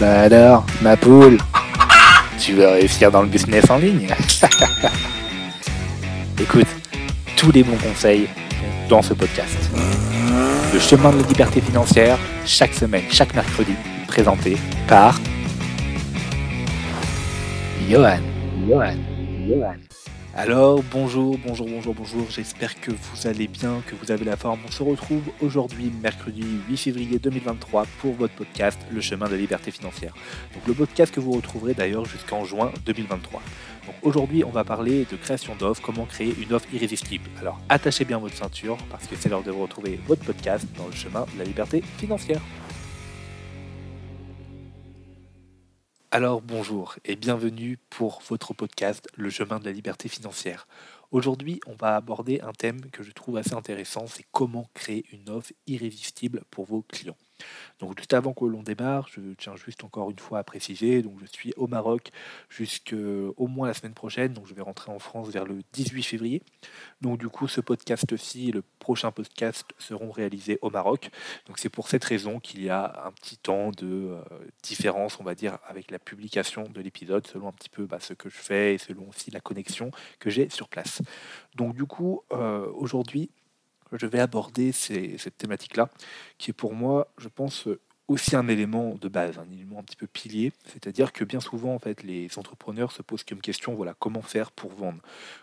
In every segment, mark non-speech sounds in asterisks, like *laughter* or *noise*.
Bah alors, ma poule, tu veux réussir dans le business en ligne? *laughs* Écoute, tous les bons conseils dans ce podcast. Le chemin de la liberté financière, chaque semaine, chaque mercredi, présenté par Johan. Johan. Johan. Alors bonjour, bonjour, bonjour, bonjour, j'espère que vous allez bien, que vous avez la forme. On se retrouve aujourd'hui, mercredi 8 février 2023, pour votre podcast Le chemin de la liberté financière. Donc le podcast que vous retrouverez d'ailleurs jusqu'en juin 2023. Donc aujourd'hui on va parler de création d'offres, comment créer une offre irrésistible. Alors attachez bien votre ceinture parce que c'est l'heure de retrouver votre podcast dans le chemin de la liberté financière. Alors bonjour et bienvenue pour votre podcast Le chemin de la liberté financière. Aujourd'hui, on va aborder un thème que je trouve assez intéressant, c'est comment créer une offre irrésistible pour vos clients. Donc juste avant que l'on démarre, je tiens juste encore une fois à préciser, donc je suis au Maroc jusqu'au moins la semaine prochaine, donc je vais rentrer en France vers le 18 février. Donc du coup, ce podcast-ci, le prochain podcast seront réalisés au Maroc. Donc c'est pour cette raison qu'il y a un petit temps de euh, différence, on va dire, avec la publication de l'épisode, selon un petit peu bah, ce que je fais et selon aussi la connexion que j'ai sur place. Donc du coup, euh, aujourd'hui, je vais aborder cette thématique-là, qui est pour moi, je pense, aussi un élément de base, un élément un petit peu pilier. C'est-à-dire que bien souvent, en fait, les entrepreneurs se posent comme question, voilà, comment faire pour vendre,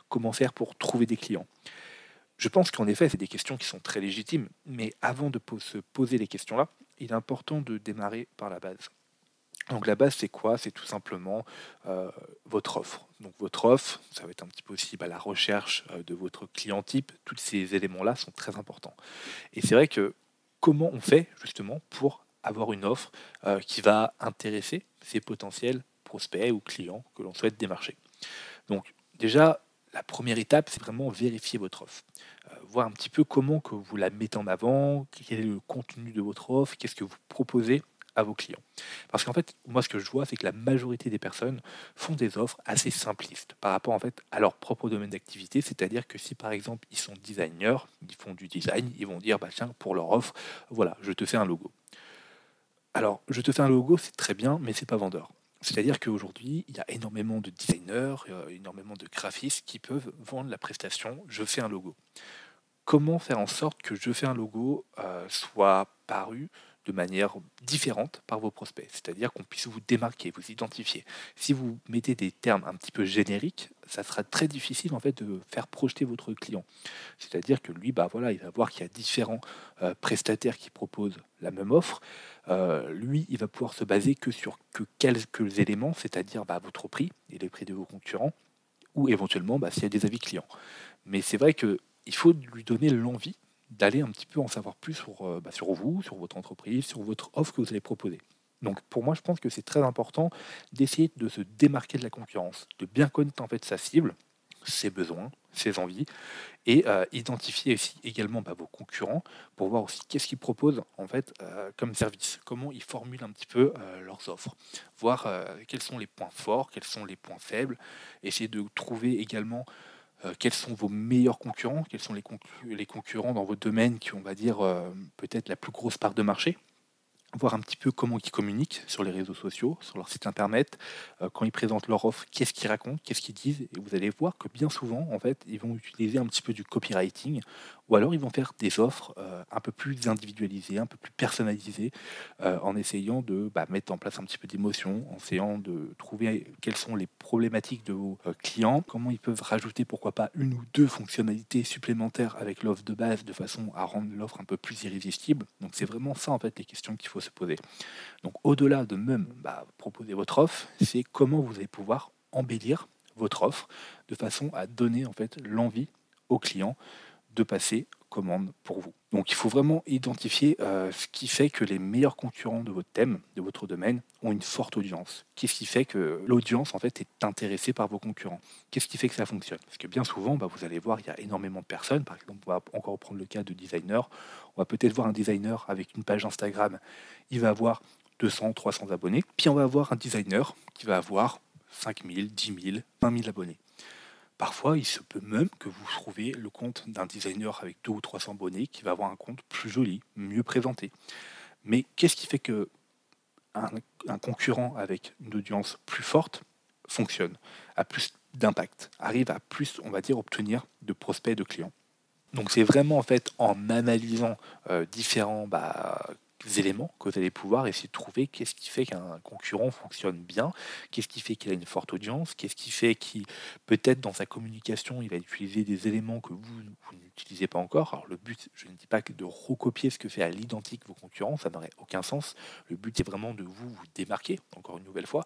comment faire pour trouver des clients? Je pense qu'en effet, c'est des questions qui sont très légitimes, mais avant de se poser les questions-là, il est important de démarrer par la base. Donc la base, c'est quoi? C'est tout simplement euh, votre offre. Donc votre offre, ça va être un petit peu aussi bah, la recherche euh, de votre client type. Tous ces éléments-là sont très importants. Et c'est vrai que comment on fait justement pour avoir une offre euh, qui va intéresser ses potentiels prospects ou clients que l'on souhaite démarcher? Donc déjà, la première étape, c'est vraiment vérifier votre offre. voir un petit peu comment que vous la mettez en avant, quel est le contenu de votre offre, qu'est-ce que vous proposez vos clients. Parce qu'en fait, moi, ce que je vois, c'est que la majorité des personnes font des offres assez simplistes par rapport en fait à leur propre domaine d'activité. C'est-à-dire que si par exemple ils sont designers, ils font du design, ils vont dire bah tiens pour leur offre, voilà, je te fais un logo. Alors, je te fais un logo, c'est très bien, mais c'est pas vendeur. C'est-à-dire qu'aujourd'hui, il y a énormément de designers, énormément de graphistes qui peuvent vendre la prestation je fais un logo. Comment faire en sorte que je fais un logo euh, soit paru de manière différente par vos prospects, c'est-à-dire qu'on puisse vous démarquer, vous identifier. Si vous mettez des termes un petit peu génériques, ça sera très difficile en fait de faire projeter votre client. C'est-à-dire que lui, bah voilà, il va voir qu'il y a différents euh, prestataires qui proposent la même offre. Euh, lui, il va pouvoir se baser que sur que quelques éléments, c'est-à-dire bah, votre prix et les prix de vos concurrents, ou éventuellement bah, s'il y a des avis clients. Mais c'est vrai que il faut lui donner l'envie d'aller un petit peu en savoir plus sur, euh, bah, sur vous, sur votre entreprise, sur votre offre que vous allez proposer. Donc pour moi, je pense que c'est très important d'essayer de se démarquer de la concurrence, de bien connaître en fait sa cible, ses besoins, ses envies, et euh, identifier aussi également bah, vos concurrents pour voir aussi qu'est-ce qu'ils proposent en fait euh, comme service, comment ils formulent un petit peu leurs offres, voir quels sont les points forts, quels sont les points faibles, essayer de trouver également euh, quels sont vos meilleurs concurrents, quels sont les, concurrents dans votre domaine qui ont, on va dire, euh, peut-être la plus grosse part de marché? Voir un petit peu comment ils communiquent sur les réseaux sociaux, sur leur site internet, euh, quand ils présentent leur offre, qu'est-ce qu'ils racontent, qu'est-ce qu'ils disent, et vous allez voir que bien souvent, en fait, ils vont utiliser un petit peu du copywriting, ou alors ils vont faire des offres euh, un peu plus individualisées, un peu plus personnalisées, euh, en essayant de bah, mettre en place un petit peu d'émotion, en essayant de trouver quelles sont les problématiques de vos clients, comment ils peuvent rajouter pourquoi pas une ou deux fonctionnalités supplémentaires avec l'offre de base de façon à rendre l'offre un peu plus irrésistible. Donc c'est vraiment ça en fait les questions qu'il faut se poser. Donc au-delà de même bah, proposer votre offre, c'est comment vous allez pouvoir embellir votre offre de façon à donner en fait l'envie aux clients de passer commande pour vous. Donc il faut vraiment identifier euh, ce qui fait que les meilleurs concurrents de votre thème, de votre domaine, ont une forte audience. Qu'est-ce qui fait que l'audience en fait est intéressée par vos concurrents? Qu'est-ce qui fait que ça fonctionne? Parce que bien souvent, bah, vous allez voir, il y a énormément de personnes. Par exemple, on va encore prendre le cas de designer. On va peut-être voir un designer avec une page Instagram. Il va avoir 200, 300 abonnés. Puis on va avoir un designer qui va avoir 5000, 10 000, 20 000 abonnés. Parfois, il se peut même que vous trouviez le compte d'un designer avec 2 ou 300 abonnés qui va avoir un compte plus joli, mieux présenté. Mais qu'est-ce qui fait que un, concurrent avec une audience plus forte fonctionne, a plus d'impact, arrive à plus, on va dire, obtenir de prospects et de clients? Donc c'est vraiment en fait en analysant euh, différents bah, éléments que vous allez pouvoir essayer de trouver qu'est-ce qui fait qu'un concurrent fonctionne bien, qu'est-ce qui fait qu'il a une forte audience, qu'est-ce qui fait qu'il peut-être dans sa communication il va utiliser des éléments que vous, n'utilisez pas encore. Alors le but, je ne dis pas que de recopier ce que fait à l'identique vos concurrents, ça n'aurait aucun sens. Le but est vraiment de vous, vous démarquer, encore une nouvelle fois.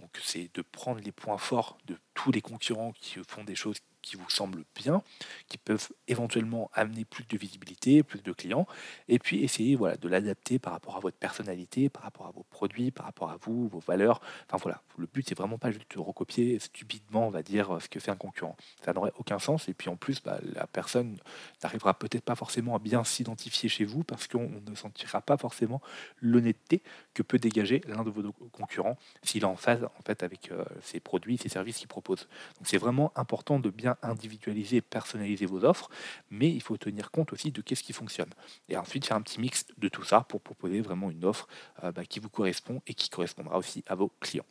Donc c'est de prendre les points forts de tous les concurrents qui font des choses qui vous semblent bien, qui peuvent éventuellement amener plus de visibilité, plus de clients, et puis essayer voilà, de l'adapter par rapport à votre personnalité, par rapport à vos produits, par rapport à vous, vos valeurs. Enfin voilà, le but c'est vraiment pas juste de recopier stupidement, on va dire, ce que fait un concurrent. Ça n'aurait aucun sens, et puis en plus, bah, la personne n'arrivera peut-être pas forcément à bien s'identifier chez vous parce qu'on ne sentira pas forcément l'honnêteté que peut dégager l'un de vos concurrents s'il est en phase en fait avec euh, ses produits, ses services qu'il propose. Donc c'est vraiment important de bien individualiser, personnaliser vos offres, mais il faut tenir compte aussi de qu'est-ce qui fonctionne. Et ensuite faire un petit mix de tout ça pour proposer vraiment une offre euh, bah, qui vous correspond et qui correspondra aussi à vos clients.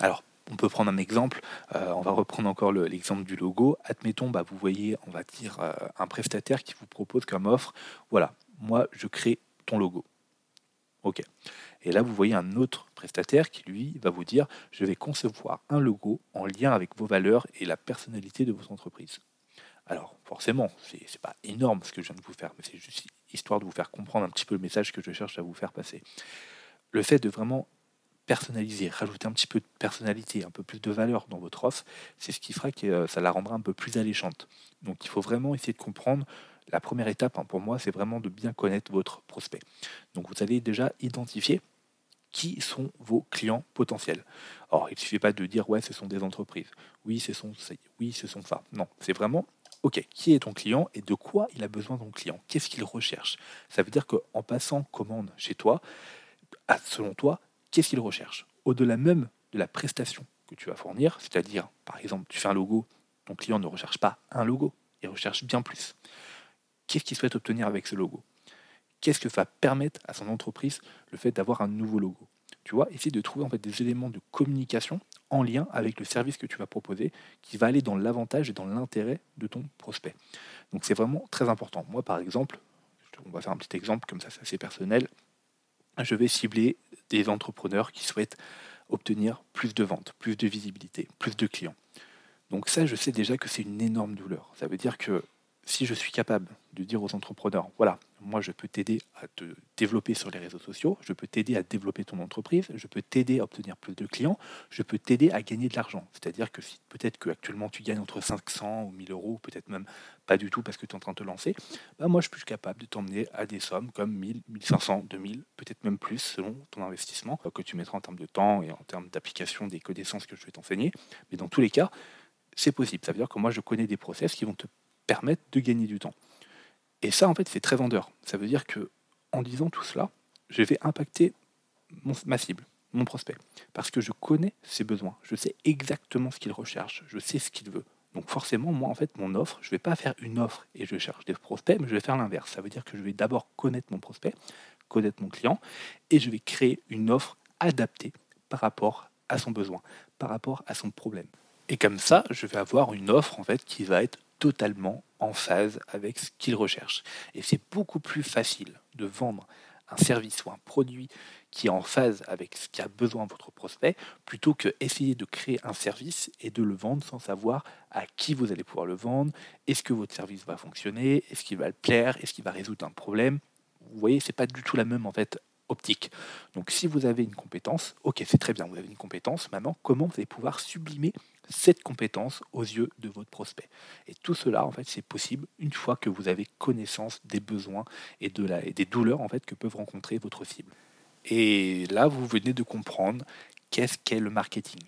Alors, on peut prendre un exemple, euh, on va reprendre encore l'exemple du logo. Admettons, bah, vous voyez, on va dire, euh, un prestataire qui vous propose comme offre, voilà, moi je crée ton logo. OK. Et là, vous voyez un autre prestataire qui, lui, va vous dire, je vais concevoir un logo en lien avec vos valeurs et la personnalité de votre entreprise. Alors, forcément, ce n'est pas énorme ce que je viens de vous faire, mais c'est juste histoire de vous faire comprendre un petit peu le message que je cherche à vous faire passer. Le fait de vraiment personnaliser, rajouter un petit peu de personnalité, un peu plus de valeur dans votre offre, c'est ce qui fera que euh, ça la rendra un peu plus alléchante. Donc il faut vraiment essayer de comprendre la première étape hein, pour moi, c'est vraiment de bien connaître votre prospect. Donc vous allez déjà identifier qui sont vos clients potentiels. Or, il ne suffit pas de dire ouais, ce sont des entreprises. Oui, ce sont, oui, ce sont ça. Non, c'est vraiment ok, qui est ton client et de quoi il a besoin ton client? Qu'est-ce qu'il recherche? Ça veut dire qu'en passant commande chez toi, selon toi, qu'est-ce qu'il recherche? Au-delà même de la prestation que tu vas fournir, c'est-à-dire, par exemple, tu fais un logo, ton client ne recherche pas un logo, il recherche bien plus. Qu'est-ce qu'il souhaite obtenir avec ce logo? Qu'est-ce que va permettre à son entreprise le fait d'avoir un nouveau logo? Tu vois, essayer de trouver en fait des éléments de communication en lien avec le service que tu vas proposer qui va aller dans l'avantage et dans l'intérêt de ton prospect. Donc c'est vraiment très important. Moi par exemple, on va faire un petit exemple comme ça, c'est assez personnel. Je vais cibler des entrepreneurs qui souhaitent obtenir plus de ventes, plus de visibilité, plus de clients. Donc ça, je sais déjà que c'est une énorme douleur. Ça veut dire que si je suis capable de dire aux entrepreneurs, voilà, moi je peux t'aider à te développer sur les réseaux sociaux, je peux t'aider à développer ton entreprise, je peux t'aider à obtenir plus de clients, je peux t'aider à gagner de l'argent. C'est-à-dire que si peut-être qu'actuellement tu gagnes entre 500 ou 1000 euros, peut-être même pas du tout parce que tu es en train de te lancer, bah moi je suis capable de t'emmener à des sommes comme 1000, 1500, 2000, peut-être même plus selon ton investissement euh, que tu mettras en termes de temps et en termes d'application des connaissances que je vais t'enseigner. Mais dans tous les cas, c'est possible. Ça veut dire que moi je connais des process qui vont te permettre de gagner du temps. Et ça, en fait, c'est très vendeur. Ça veut dire que en disant tout cela, je vais impacter ma cible, mon prospect, parce que je connais ses besoins, je sais exactement ce qu'il recherche, je sais ce qu'il veut. Donc forcément, moi, en fait, mon offre, je ne vais pas faire une offre et je cherche des prospects, mais je vais faire l'inverse. Ça veut dire que je vais d'abord connaître mon prospect, connaître mon client, et je vais créer une offre adaptée par rapport à son besoin, par rapport à son problème. Et comme ça, je vais avoir une offre en fait qui va être totalement en phase avec ce qu'il recherche. Et c'est beaucoup plus facile de vendre un service ou un produit qui est en phase avec ce qu'a besoin votre prospect, plutôt que essayer de créer un service et de le vendre sans savoir à qui vous allez pouvoir le vendre, est-ce que votre service va fonctionner, est-ce qu'il va le plaire, est-ce qu'il va résoudre un problème? Vous voyez, c'est pas du tout la même en fait Donc si vous avez une compétence, ok, c'est très bien, vous avez une compétence, maintenant comment vous allez pouvoir sublimer cette compétence aux yeux de votre prospect? Et tout cela, en fait, c'est possible une fois que vous avez connaissance des besoins et, de la, et des douleurs en fait, que peuvent rencontrer votre cible. Et là, vous venez de comprendre qu'est-ce qu'est le marketing.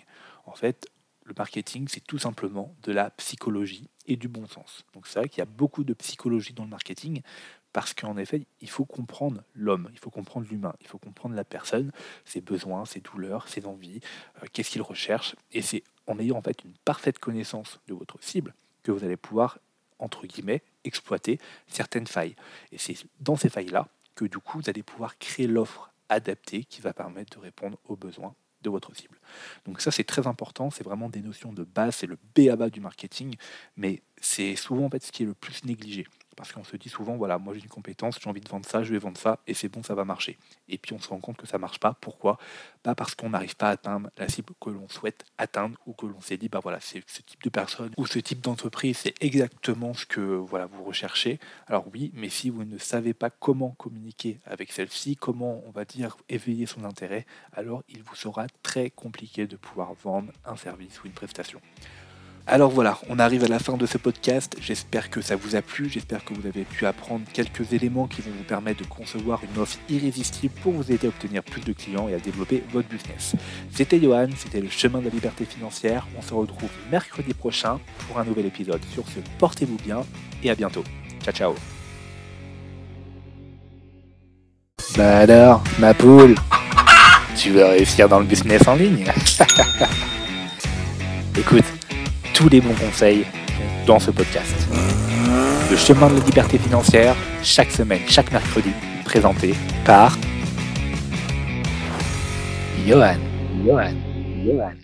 En fait, le marketing, c'est tout simplement de la psychologie et du bon sens. Donc c'est vrai qu'il y a beaucoup de psychologie dans le marketing parce qu'en effet, il faut comprendre l'homme, il faut comprendre l'humain, il faut comprendre la personne, ses besoins, ses douleurs, ses envies, euh, qu'est-ce qu'il recherche. Et c'est en ayant en fait une parfaite connaissance de votre cible que vous allez pouvoir, entre guillemets, exploiter certaines failles. Et c'est dans ces failles-là que du coup, vous allez pouvoir créer l'offre adapté qui va permettre de répondre aux besoins de votre cible. Donc ça c'est très important, c'est vraiment des notions de base, c'est le B à bas du marketing, mais c'est souvent en fait ce qui est le plus négligé. Parce qu'on se dit souvent, voilà, moi j'ai une compétence, j'ai envie de vendre ça, je vais vendre ça, et c'est bon, ça va marcher. Et puis on se rend compte que ça marche pas. Pourquoi? Pas parce qu'on n'arrive pas à atteindre la cible que l'on souhaite atteindre, ou que l'on s'est dit, bah voilà, c'est ce type de personne ou ce type d'entreprise, c'est exactement ce que vous recherchez. Alors oui, mais si vous ne savez pas comment communiquer avec celle-ci, comment on va dire éveiller son intérêt, alors il vous sera très compliqué de pouvoir vendre un service ou une prestation. Alors voilà, on arrive à la fin de ce podcast. J'espère que ça vous a plu. J'espère que vous avez pu apprendre quelques éléments qui vont vous permettre de concevoir une offre irrésistible pour vous aider à obtenir plus de clients et à développer votre business. C'était Johan, c'était le chemin de la liberté financière. On se retrouve mercredi prochain pour un nouvel épisode. Sur ce, portez-vous bien et à bientôt. Ciao ciao. Bah alors, ma poule, tu veux réussir dans le business en ligne? *laughs* Écoute tous les bons conseils dans ce podcast. Le chemin de la liberté financière, chaque semaine, chaque mercredi, présenté par Johan. Johan. Johan.